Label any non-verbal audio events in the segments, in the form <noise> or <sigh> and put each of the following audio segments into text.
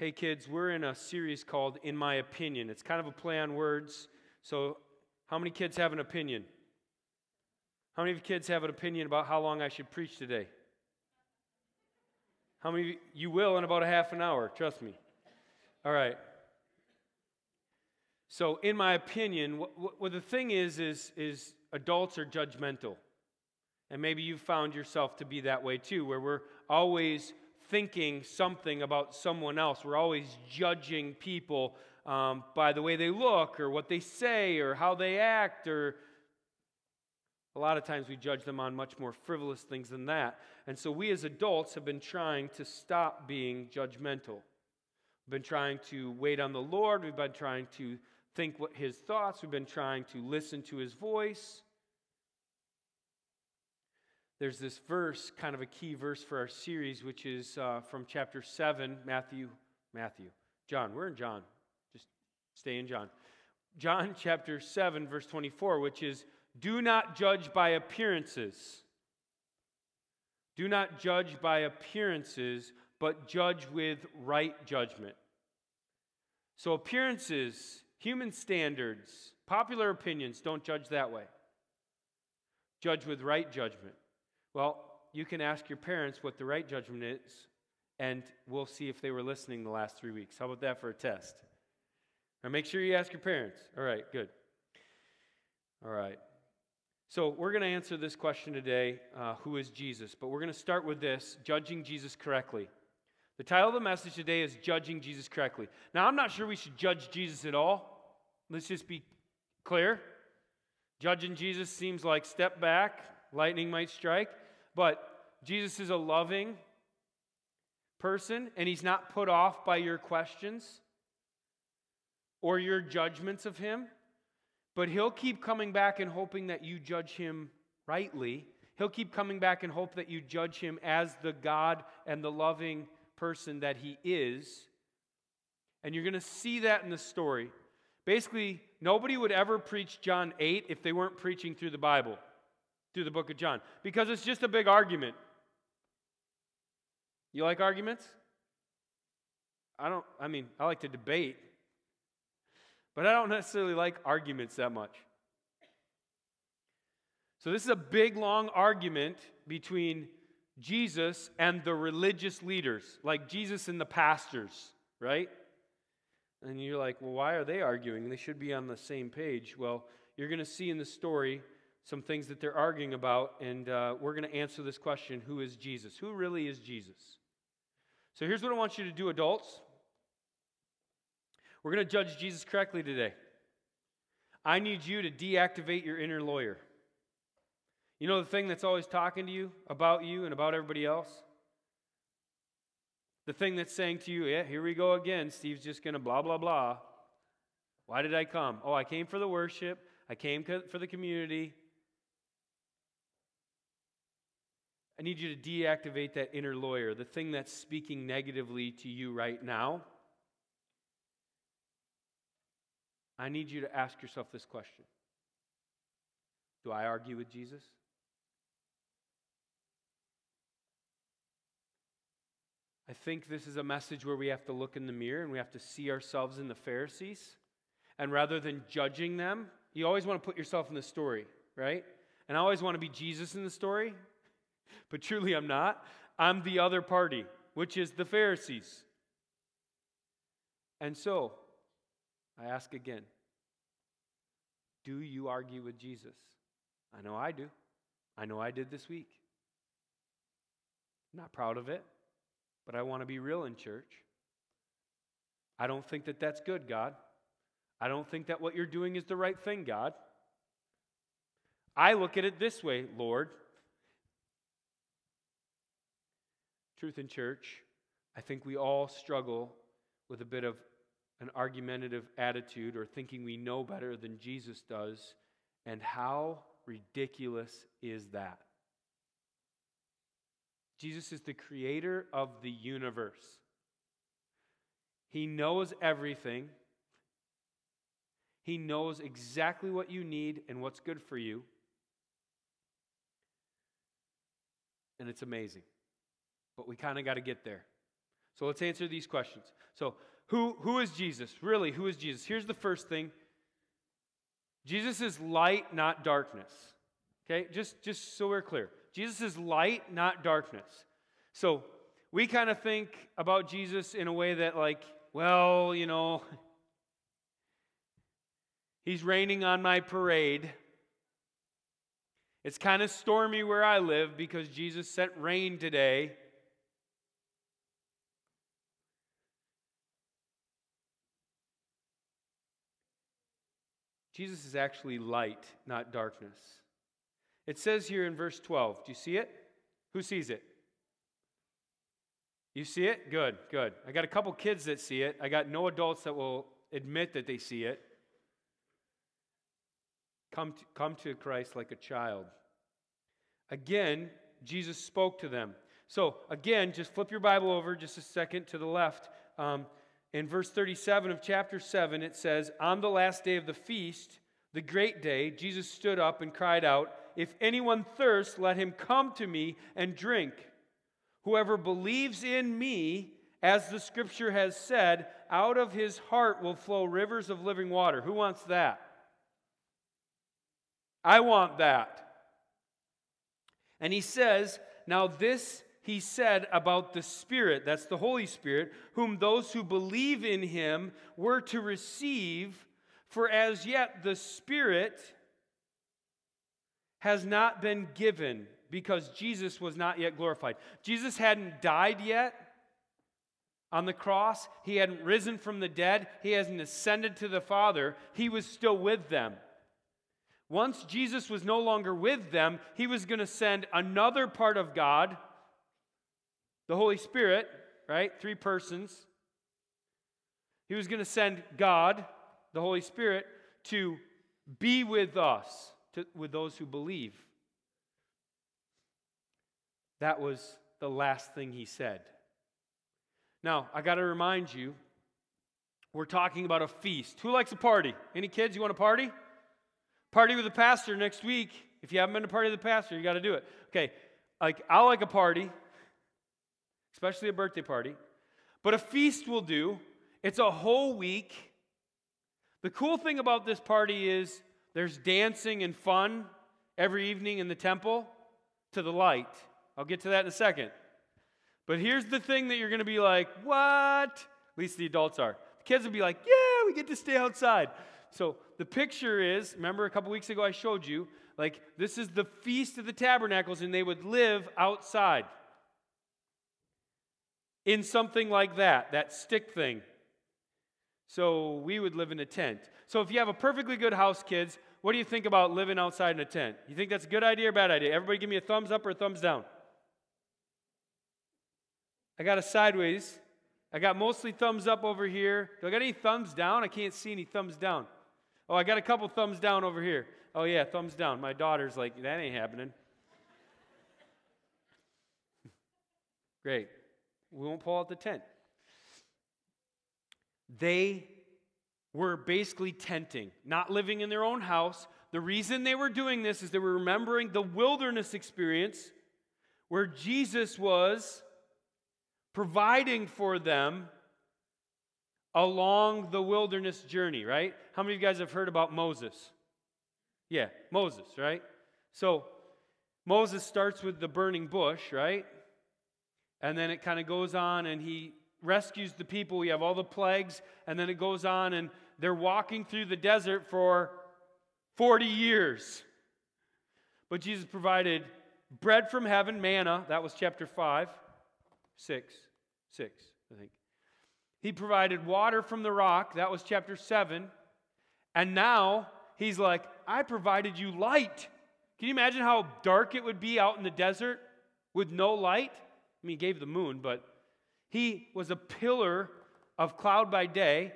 Hey, kids, we're in a series called In My Opinion. It's kind of a play on words. So, how many kids have an opinion? How many of you kids have an opinion about how long I should preach today? How many you will in about a half an hour? Trust me. All right. So, in my opinion, what, what the thing is, is, is adults are judgmental. And maybe you've found yourself to be that way too, where we're always thinking something about someone else. We're always judging people um, by the way they look or what they say or how they act or a lot of times we judge them on much more frivolous things than that. And so we as adults have been trying to stop being judgmental. We've been trying to wait on the Lord. We've been trying to think what his thoughts. We've been trying to listen to his voice there's this verse, kind of a key verse for our series, which is uh, from chapter 7, Matthew, Matthew, John. We're in John. Just stay in John. John <laughs> chapter 7, verse 24, which is, Do not judge by appearances. Do not judge by appearances, but judge with right judgment. So, appearances, human standards, popular opinions, don't judge that way. Judge with right judgment. Well, you can ask your parents what the right judgment is, and we'll see if they were listening the last three weeks. How about that for a test? Now, make sure you ask your parents. All right, good. All right. So, we're going to answer this question today uh, Who is Jesus? But we're going to start with this judging Jesus correctly. The title of the message today is Judging Jesus Correctly. Now, I'm not sure we should judge Jesus at all. Let's just be clear. Judging Jesus seems like step back, lightning might strike. But Jesus is a loving person, and he's not put off by your questions or your judgments of him. But he'll keep coming back and hoping that you judge him rightly. He'll keep coming back and hope that you judge him as the God and the loving person that he is. And you're going to see that in the story. Basically, nobody would ever preach John 8 if they weren't preaching through the Bible through the book of John because it's just a big argument. You like arguments? I don't, I mean, I like to debate, but I don't necessarily like arguments that much. So, this is a big, long argument between Jesus and the religious leaders, like Jesus and the pastors, right? And you're like, well, why are they arguing? They should be on the same page. Well, you're going to see in the story some things that they're arguing about, and uh, we're going to answer this question Who is Jesus? Who really is Jesus? So here's what I want you to do, adults. We're going to judge Jesus correctly today. I need you to deactivate your inner lawyer. You know the thing that's always talking to you about you and about everybody else? The thing that's saying to you, yeah, here we go again. Steve's just going to blah, blah, blah. Why did I come? Oh, I came for the worship. I came for the community. I need you to deactivate that inner lawyer, the thing that's speaking negatively to you right now. I need you to ask yourself this question Do I argue with Jesus? I think this is a message where we have to look in the mirror and we have to see ourselves in the Pharisees. And rather than judging them, you always want to put yourself in the story, right? And I always want to be Jesus in the story. But truly, I'm not. I'm the other party, which is the Pharisees. And so, I ask again Do you argue with Jesus? I know I do. I know I did this week. not proud of it, but I want to be real in church. I don't think that that's good, God. I don't think that what you're doing is the right thing, God. I look at it this way, Lord. Truth in church, I think we all struggle with a bit of an argumentative attitude or thinking we know better than Jesus does. And how ridiculous is that? Jesus is the creator of the universe. He knows everything. He knows exactly what you need and what's good for you. And it's amazing but we kind of got to get there. So let's answer these questions. So, who, who is Jesus? Really, who is Jesus? Here's the first thing Jesus is light, not darkness. Okay, just, just so we're clear. Jesus is light, not darkness. So we kind of think about Jesus in a way that, like, well, you know, <laughs> he's raining on my parade. It's kind of stormy where I live because Jesus sent rain today. Jesus is actually light, not darkness. It says here in verse 12, do you see it? Who sees it? You see it? Good, good. I got a couple kids that see it. I got no adults that will admit that they see it. Come to, come to Christ like a child. Again, Jesus spoke to them. So, again, just flip your Bible over just a second to the left. Um, in verse 37 of chapter 7, it says, On the last day of the feast, the great day, Jesus stood up and cried out, If anyone thirsts, let him come to me and drink. Whoever believes in me, as the scripture has said, out of his heart will flow rivers of living water. Who wants that? I want that. And he says, Now this he said about the Spirit, that's the Holy Spirit, whom those who believe in him were to receive, for as yet the Spirit has not been given because Jesus was not yet glorified. Jesus hadn't died yet on the cross, he hadn't risen from the dead, he hasn't ascended to the Father. He was still with them. Once Jesus was no longer with them, he was going to send another part of God, the Holy Spirit, right? Three persons. He was going to send God, the Holy Spirit, to be with us, to, with those who believe. That was the last thing he said. Now, I got to remind you, we're talking about a feast. Who likes a party? Any kids? You want a party? Party with the pastor next week. If you haven't been to party with the pastor, you got to do it. Okay, like I like a party, especially a birthday party, but a feast will do. It's a whole week. The cool thing about this party is there's dancing and fun every evening in the temple to the light. I'll get to that in a second. But here's the thing that you're going to be like, what? At least the adults are. The kids will be like, yeah, we get to stay outside. So the picture is remember a couple weeks ago I showed you, like, this is the Feast of the Tabernacles, and they would live outside in something like that, that stick thing. So we would live in a tent. So if you have a perfectly good house, kids, what do you think about living outside in a tent? You think that's a good idea or bad idea? Everybody give me a thumbs up or a thumbs down. I got a sideways. I got mostly thumbs up over here. Do I got any thumbs down? I can't see any thumbs down. Oh, I got a couple thumbs down over here. Oh, yeah, thumbs down. My daughter's like, that ain't happening. <laughs> Great. We won't pull out the tent. They were basically tenting, not living in their own house. The reason they were doing this is they were remembering the wilderness experience where Jesus was providing for them along the wilderness journey, right? How many of you guys have heard about Moses? Yeah, Moses, right? So Moses starts with the burning bush, right? And then it kind of goes on and he rescues the people. We have all the plagues, and then it goes on and they're walking through the desert for 40 years. But Jesus provided bread from heaven, manna, that was chapter 5, 6, 6, I think. He provided water from the rock. That was chapter 7. And now he's like, I provided you light. Can you imagine how dark it would be out in the desert with no light? I mean, he gave the moon, but he was a pillar of cloud by day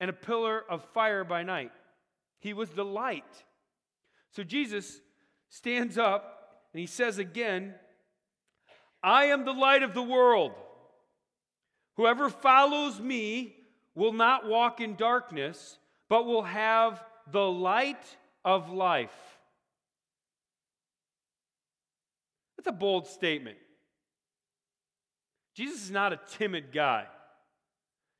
and a pillar of fire by night. He was the light. So Jesus stands up and he says again, I am the light of the world. Whoever follows me will not walk in darkness, but will have the light of life. That's a bold statement. Jesus is not a timid guy.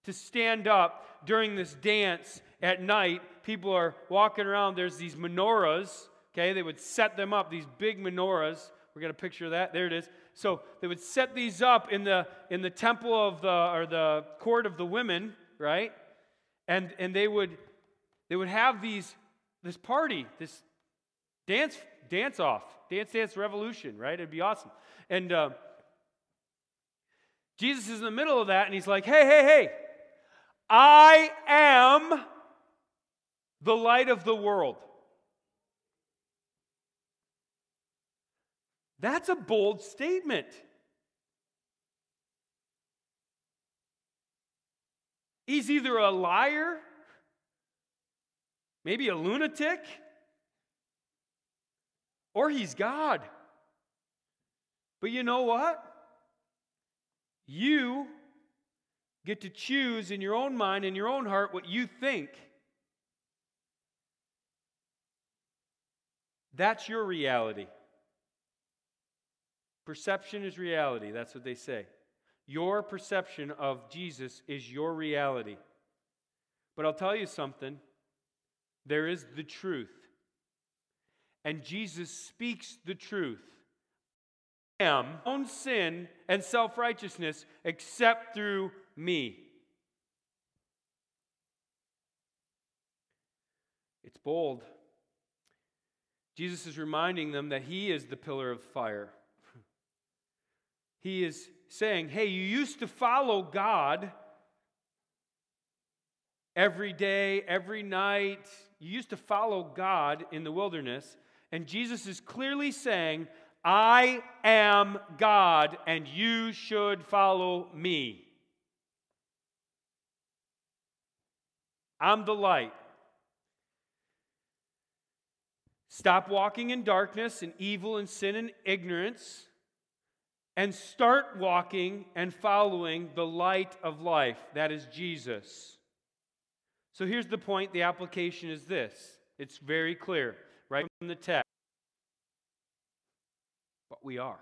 To stand up during this dance at night, people are walking around, there's these menorahs, okay? They would set them up, these big menorahs. We're a picture of that. There it is. So they would set these up in the in the temple of the or the court of the women, right? And and they would they would have these this party, this dance dance off, dance dance revolution, right? It'd be awesome. And uh, Jesus is in the middle of that, and he's like, "Hey, hey, hey! I am the light of the world." That's a bold statement. He's either a liar, maybe a lunatic, or he's God. But you know what? You get to choose in your own mind, in your own heart, what you think. That's your reality. Perception is reality. That's what they say. Your perception of Jesus is your reality. But I'll tell you something there is the truth. And Jesus speaks the truth. Am own sin and self righteousness except through me. It's bold. Jesus is reminding them that he is the pillar of fire. He is saying, hey, you used to follow God every day, every night. You used to follow God in the wilderness. And Jesus is clearly saying, I am God, and you should follow me. I'm the light. Stop walking in darkness and evil and sin and ignorance and start walking and following the light of life. That is Jesus. So here's the point the application is this it's very clear, right from the text. What we are.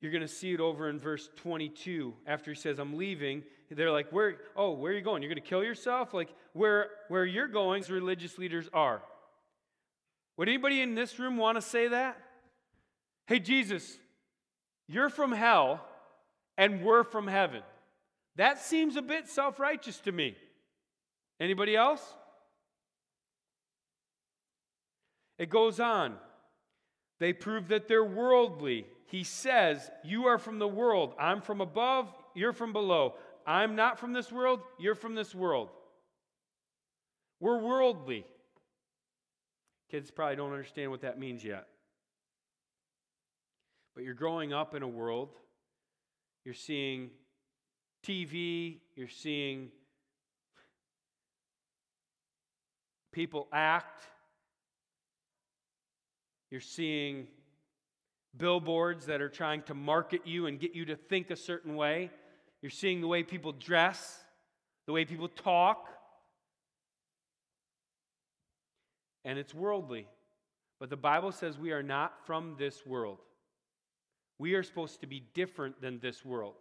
You're going to see it over in verse 22 after he says, I'm leaving. They're like, where, oh, where are you going? You're going to kill yourself? Like, where, where you're going, religious leaders are. Would anybody in this room want to say that? Hey, Jesus, you're from hell and we're from heaven. That seems a bit self righteous to me. Anybody else? It goes on. They prove that they're worldly. He says, You are from the world. I'm from above. You're from below. I'm not from this world. You're from this world. We're worldly. Kids probably don't understand what that means yet. But you're growing up in a world, you're seeing TV, you're seeing people act, you're seeing billboards that are trying to market you and get you to think a certain way. You're seeing the way people dress, the way people talk. and it's worldly. But the Bible says we are not from this world. We are supposed to be different than this world.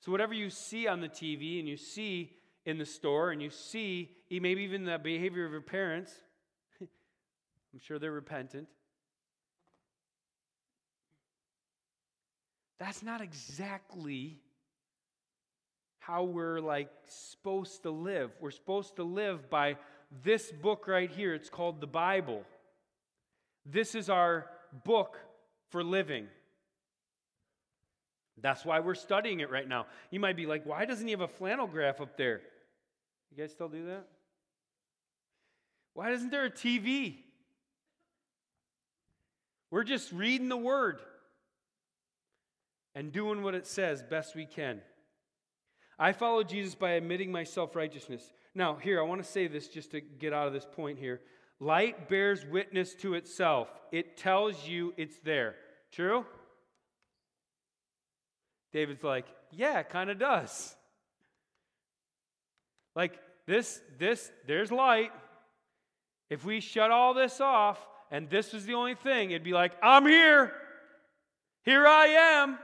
So, whatever you see on the TV and you see in the store and you see maybe even the behavior of your parents, <laughs> I'm sure they're repentant. That's not exactly how we're like supposed to live. We're supposed to live by this book right here. It's called the Bible. This is our book for living. That's why we're studying it right now. You might be like, why doesn't he have a flannel graph up there? You guys still do that? Why isn't there a TV? We're just reading the word and doing what it says best we can. I follow Jesus by admitting my self righteousness. Now, here, I want to say this just to get out of this point here. Light bears witness to itself, it tells you it's there. True? David's like, yeah, it kind of does. Like this, this, there's light. If we shut all this off and this was the only thing, it'd be like, I'm here. Here I am.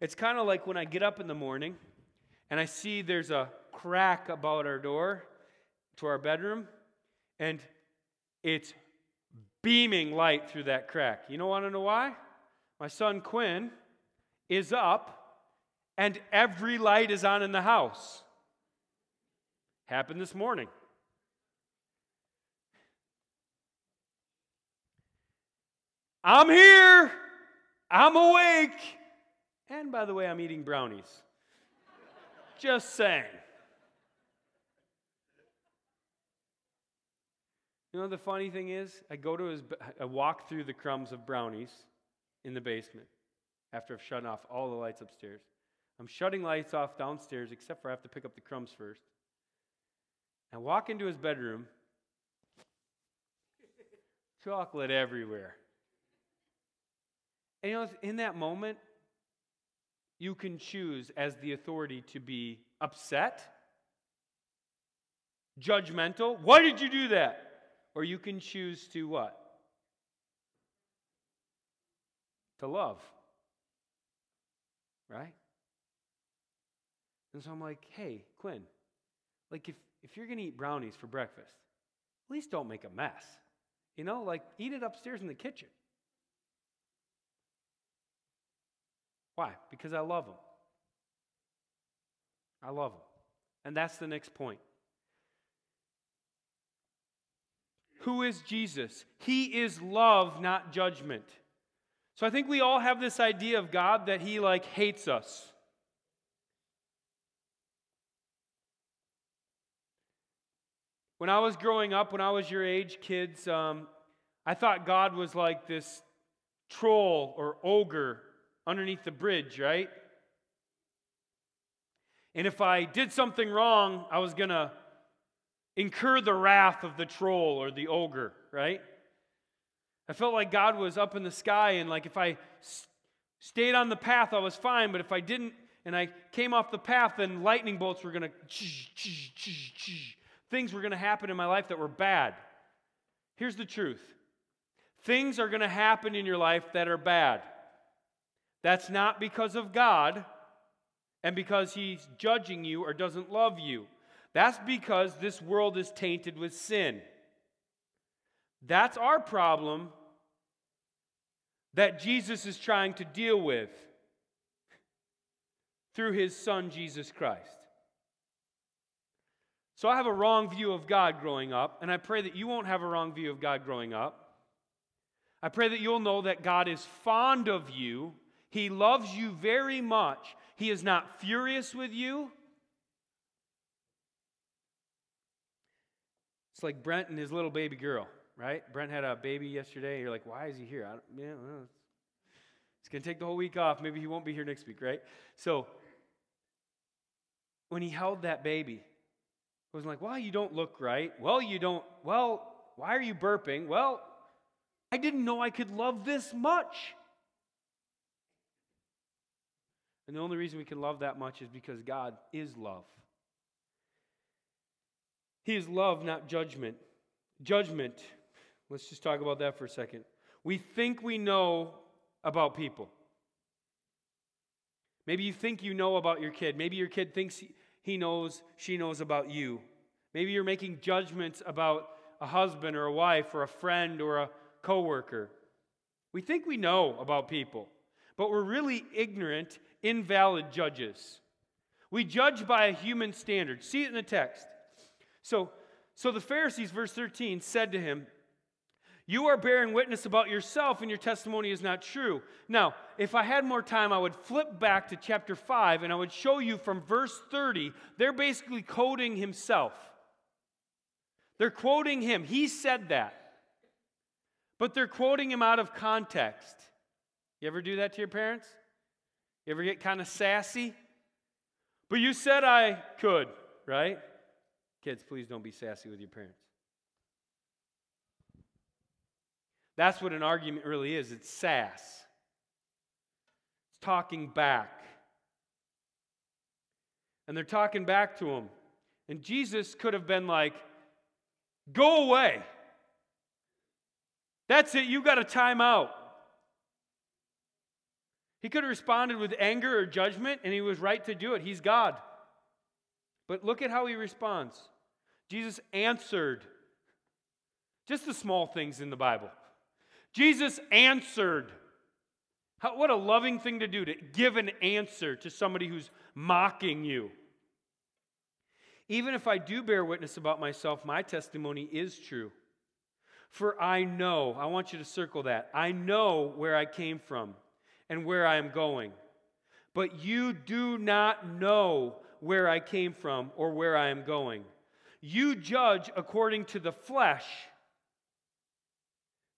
It's kind of like when I get up in the morning and I see there's a crack about our door to our bedroom, and it's beaming light through that crack. You know, want to know why? My son Quinn is up, and every light is on in the house. Happened this morning. I'm here. I'm awake. And by the way, I'm eating brownies. Just saying. You know the funny thing is, I go to his, I walk through the crumbs of brownies in the basement after I've shut off all the lights upstairs. I'm shutting lights off downstairs, except for I have to pick up the crumbs first. I walk into his bedroom, chocolate everywhere. And you know, in that moment, you can choose as the authority to be upset, judgmental. Why did you do that? Or you can choose to what? To love. Right? And so I'm like, hey, Quinn, like if, if you're going to eat brownies for breakfast, at least don't make a mess. You know, like eat it upstairs in the kitchen. Why? Because I love them. I love them. And that's the next point. Who is Jesus? He is love, not judgment. So I think we all have this idea of God that he like hates us. When I was growing up, when I was your age, kids, um, I thought God was like this troll or ogre underneath the bridge, right? And if I did something wrong, I was going to incur the wrath of the troll or the ogre, right? I felt like God was up in the sky, and like if I stayed on the path, I was fine, but if I didn't and I came off the path, then lightning bolts were going to, things were going to happen in my life that were bad. Here's the truth things are going to happen in your life that are bad. That's not because of God and because He's judging you or doesn't love you. That's because this world is tainted with sin. That's our problem that Jesus is trying to deal with through his son, Jesus Christ. So I have a wrong view of God growing up, and I pray that you won't have a wrong view of God growing up. I pray that you'll know that God is fond of you he loves you very much. He is not furious with you. It's like Brent and his little baby girl, right? Brent had a baby yesterday. You're like, why is he here? I don't, yeah, well, it's going to take the whole week off. Maybe he won't be here next week, right? So, when he held that baby, I was like, well, you don't look right. Well, you don't, well, why are you burping? Well, I didn't know I could love this much. And the only reason we can love that much is because God is love. He is love, not judgment. Judgment, let's just talk about that for a second. We think we know about people. Maybe you think you know about your kid. Maybe your kid thinks he knows, she knows about you. Maybe you're making judgments about a husband or a wife or a friend or a coworker. We think we know about people, but we're really ignorant invalid judges. We judge by a human standard. See it in the text. So, so the Pharisees, verse 13, said to him, You are bearing witness about yourself, and your testimony is not true. Now, if I had more time, I would flip back to chapter 5 and I would show you from verse 30. They're basically quoting himself. They're quoting him. He said that. But they're quoting him out of context. You ever do that to your parents? You ever get kind of sassy? But you said I could, right? Kids, please don't be sassy with your parents. That's what an argument really is it's sass, it's talking back. And they're talking back to him. And Jesus could have been like, Go away. That's it, you got a time out. He could have responded with anger or judgment, and he was right to do it. He's God. But look at how he responds. Jesus answered. Just the small things in the Bible. Jesus answered. How, what a loving thing to do to give an answer to somebody who's mocking you. Even if I do bear witness about myself, my testimony is true. For I know, I want you to circle that. I know where I came from and where I am going. But you do not know where I came from or where I am going. You judge according to the flesh,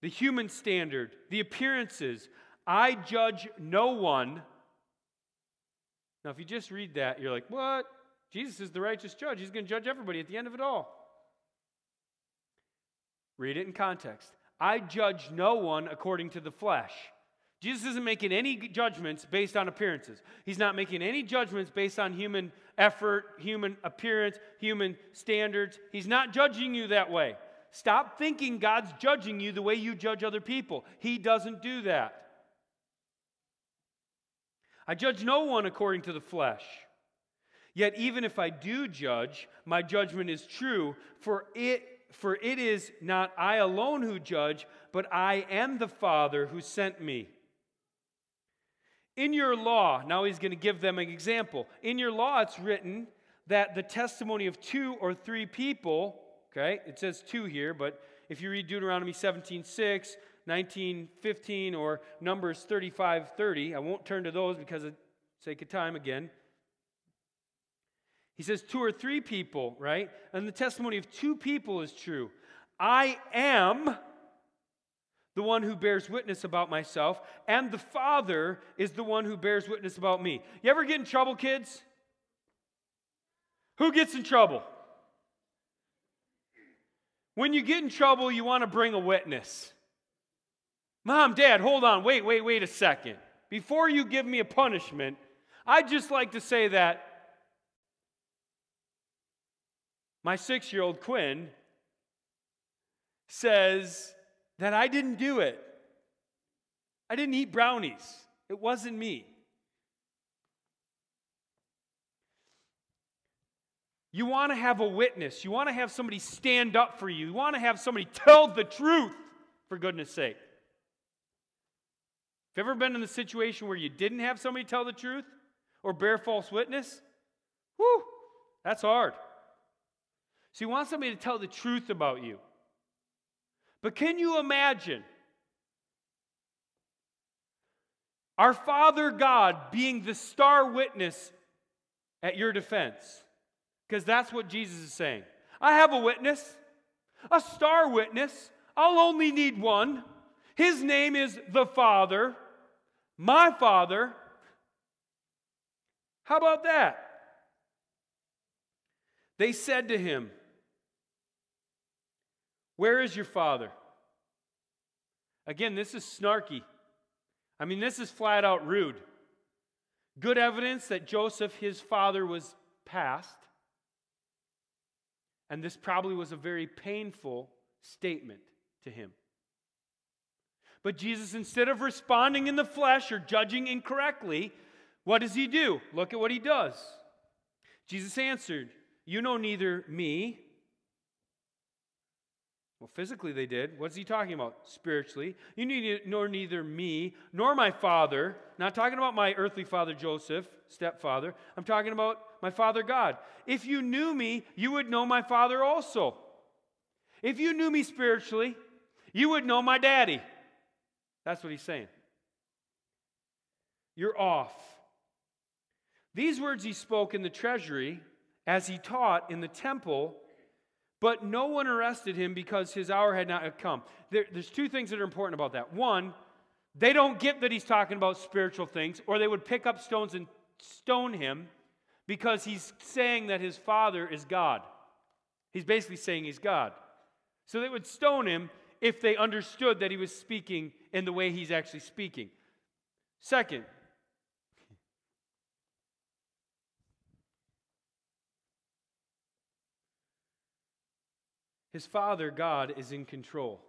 the human standard, the appearances. I judge no one. Now, if you just read that, you're like, what? Jesus is the righteous judge. He's going to judge everybody at the end of it all. Read it in context. I judge no one according to the flesh. Jesus isn't making any judgments based on appearances. He's not making any judgments based on human effort, human appearance, human standards. He's not judging you that way. Stop thinking God's judging you the way you judge other people. He doesn't do that. I judge no one according to the flesh. Yet, even if I do judge, my judgment is true, for it, for it is not I alone who judge, but I am the Father who sent me. In your law, now he's going to give them an example. In your law, it's written that the testimony of two or three people, okay, it says two here, but if you read Deuteronomy 17 6, 19 15, or Numbers 35 30, I won't turn to those because of sake of time again. He says two or three people, right? And the testimony of two people is true. I am the one who bears witness about myself, and the Father is the one who bears witness about me. You ever get in trouble, kids? Who gets in trouble? When you get in trouble, you want to bring a witness. Mom, Dad, hold on. Wait, wait, wait a second. Before you give me a punishment, I'd just like to say that my six year old Quinn says that I didn't do it. I didn't eat brownies, it wasn't me. You want to have a witness. You want to have somebody stand up for you. You want to have somebody tell the truth, for goodness sake. Have you ever been in the situation where you didn't have somebody tell the truth or bear false witness? Whew, that's hard. So you want somebody to tell the truth about you. But can you imagine our Father God being the star witness at your defense? Because that's what Jesus is saying. I have a witness, a star witness. I'll only need one. His name is the Father, my Father. How about that? They said to him, where is your father? Again, this is snarky. I mean, this is flat out rude. Good evidence that Joseph, his father, was passed. And this probably was a very painful statement to him. But Jesus, instead of responding in the flesh or judging incorrectly, what does he do? Look at what he does. Jesus answered, You know neither me well, physically they did. What's he talking about? Spiritually. You need nor neither me nor my father. Not talking about my earthly father Joseph, stepfather. I'm talking about my father God. If you knew me, you would know my father also. If you knew me spiritually, you would know my daddy. That's what he's saying. You're off. These words he spoke in the treasury as he taught in the temple but no one arrested him because his hour had not come. There, there's two things that are important about that. One, they don't get that he's talking about spiritual things, or they would pick up stones and stone him because he's saying that his father is God. He's basically saying he's God. So they would stone him if they understood that he was speaking in the way he's actually speaking. Second, His Father, God, is in control.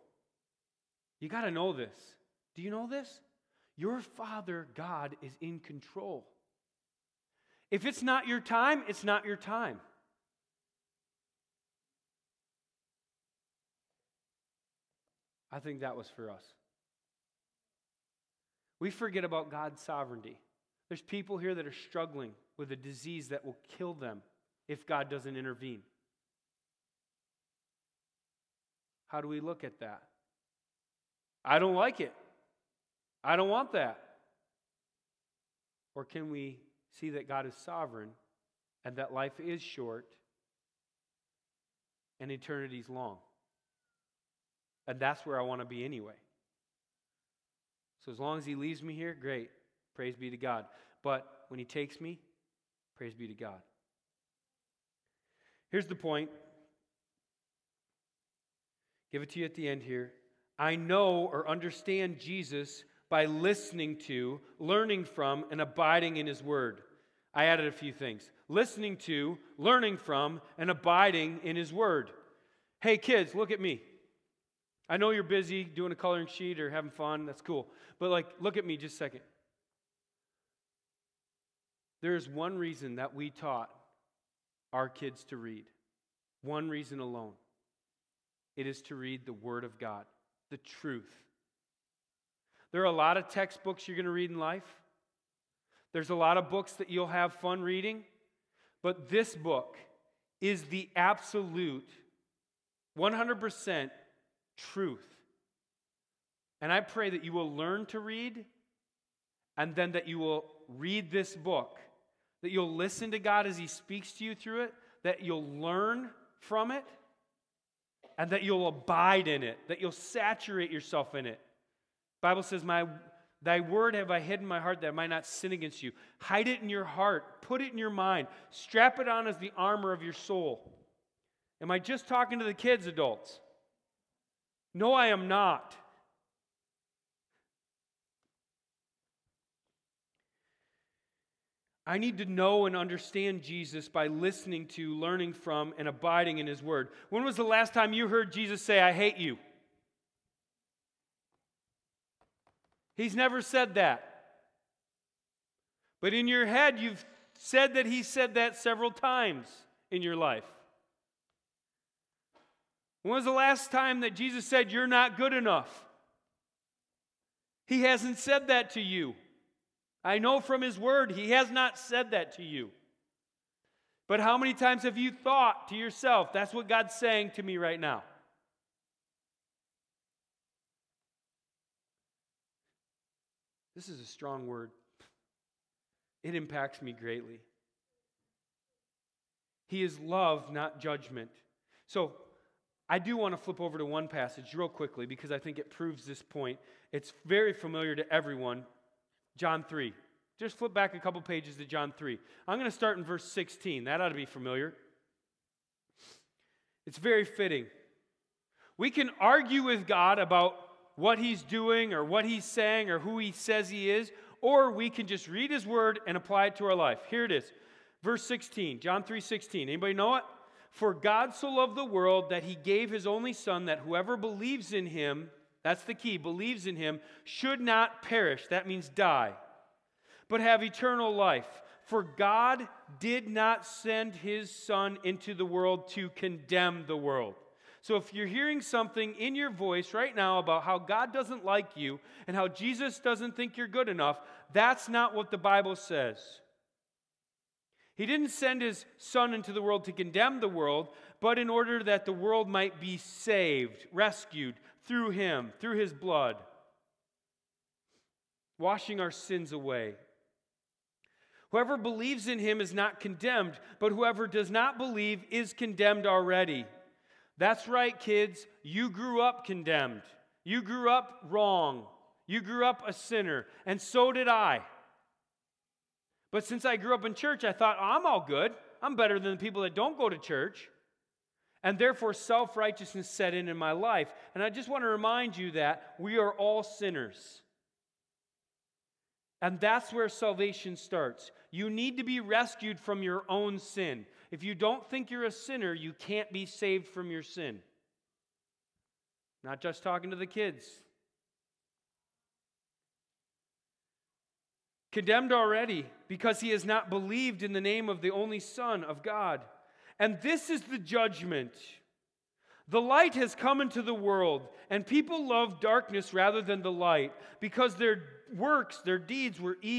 You got to know this. Do you know this? Your Father God is in control. If it's not your time, it's not your time. I think that was for us. We forget about God's sovereignty. There's people here that are struggling with a disease that will kill them if God doesn't intervene. How do we look at that? I don't like it. I don't want that. Or can we see that God is sovereign and that life is short and eternity's long? And that's where I want to be anyway. So as long as He leaves me here, great. Praise be to God. But when He takes me, praise be to God. Here's the point. Give it to you at the end here. I know or understand Jesus by listening to, learning from, and abiding in His Word. I added a few things listening to, learning from, and abiding in His Word. Hey, kids, look at me. I know you're busy doing a coloring sheet or having fun. That's cool. But, like, look at me just a second. There is one reason that we taught our kids to read. One reason alone. It is to read the Word of God, the truth. There are a lot of textbooks you're going to read in life. There's a lot of books that you'll have fun reading. But this book is the absolute 100% truth. And I pray that you will learn to read and then that you will read this book, that you'll listen to God as He speaks to you through it, that you'll learn from it, and that you'll abide in it, that you'll saturate yourself in it. Bible says, My Thy word have I hid in my heart that I might not sin against you. Hide it in your heart. Put it in your mind. Strap it on as the armor of your soul. Am I just talking to the kids, adults? No, I am not. I need to know and understand Jesus by listening to, learning from, and abiding in His Word. When was the last time you heard Jesus say, I hate you? He's never said that. But in your head, you've said that He said that several times in your life. When was the last time that Jesus said, You're not good enough? He hasn't said that to you. I know from His Word, He has not said that to you. But how many times have you thought to yourself, That's what God's saying to me right now? This is a strong word. It impacts me greatly. He is love, not judgment. So, I do want to flip over to one passage real quickly because I think it proves this point. It's very familiar to everyone. John 3. Just flip back a couple pages to John 3. I'm going to start in verse 16. That ought to be familiar. It's very fitting. We can argue with God about what he's doing or what he's saying or who he says he is, or we can just read his word and apply it to our life. Here it is. Verse 16, John 3 16. Anybody know it? For God so loved the world that he gave his only Son, that whoever believes in him, that's the key, believes in him, should not perish. That means die, but have eternal life. For God did not send his Son into the world to condemn the world. So if you're hearing something in your voice right now about how God doesn't like you and how Jesus doesn't think you're good enough, that's not what the Bible says. He didn't send his son into the world to condemn the world, but in order that the world might be saved, rescued through him, through his blood, washing our sins away. Whoever believes in him is not condemned, but whoever does not believe is condemned already. That's right, kids. You grew up condemned. You grew up wrong. You grew up a sinner, and so did I. But since I grew up in church, I thought, oh, I'm all good. I'm better than the people that don't go to church. And therefore, self righteousness set in in my life. And I just want to remind you that we are all sinners. And that's where salvation starts. You need to be rescued from your own sin. If you don't think you're a sinner, you can't be saved from your sin. Not just talking to the kids. condemned already because he has not believed in the name of the only Son of God. And this is the judgment. The light has come into the world, and people love darkness rather than the light because their works, their deeds were evil.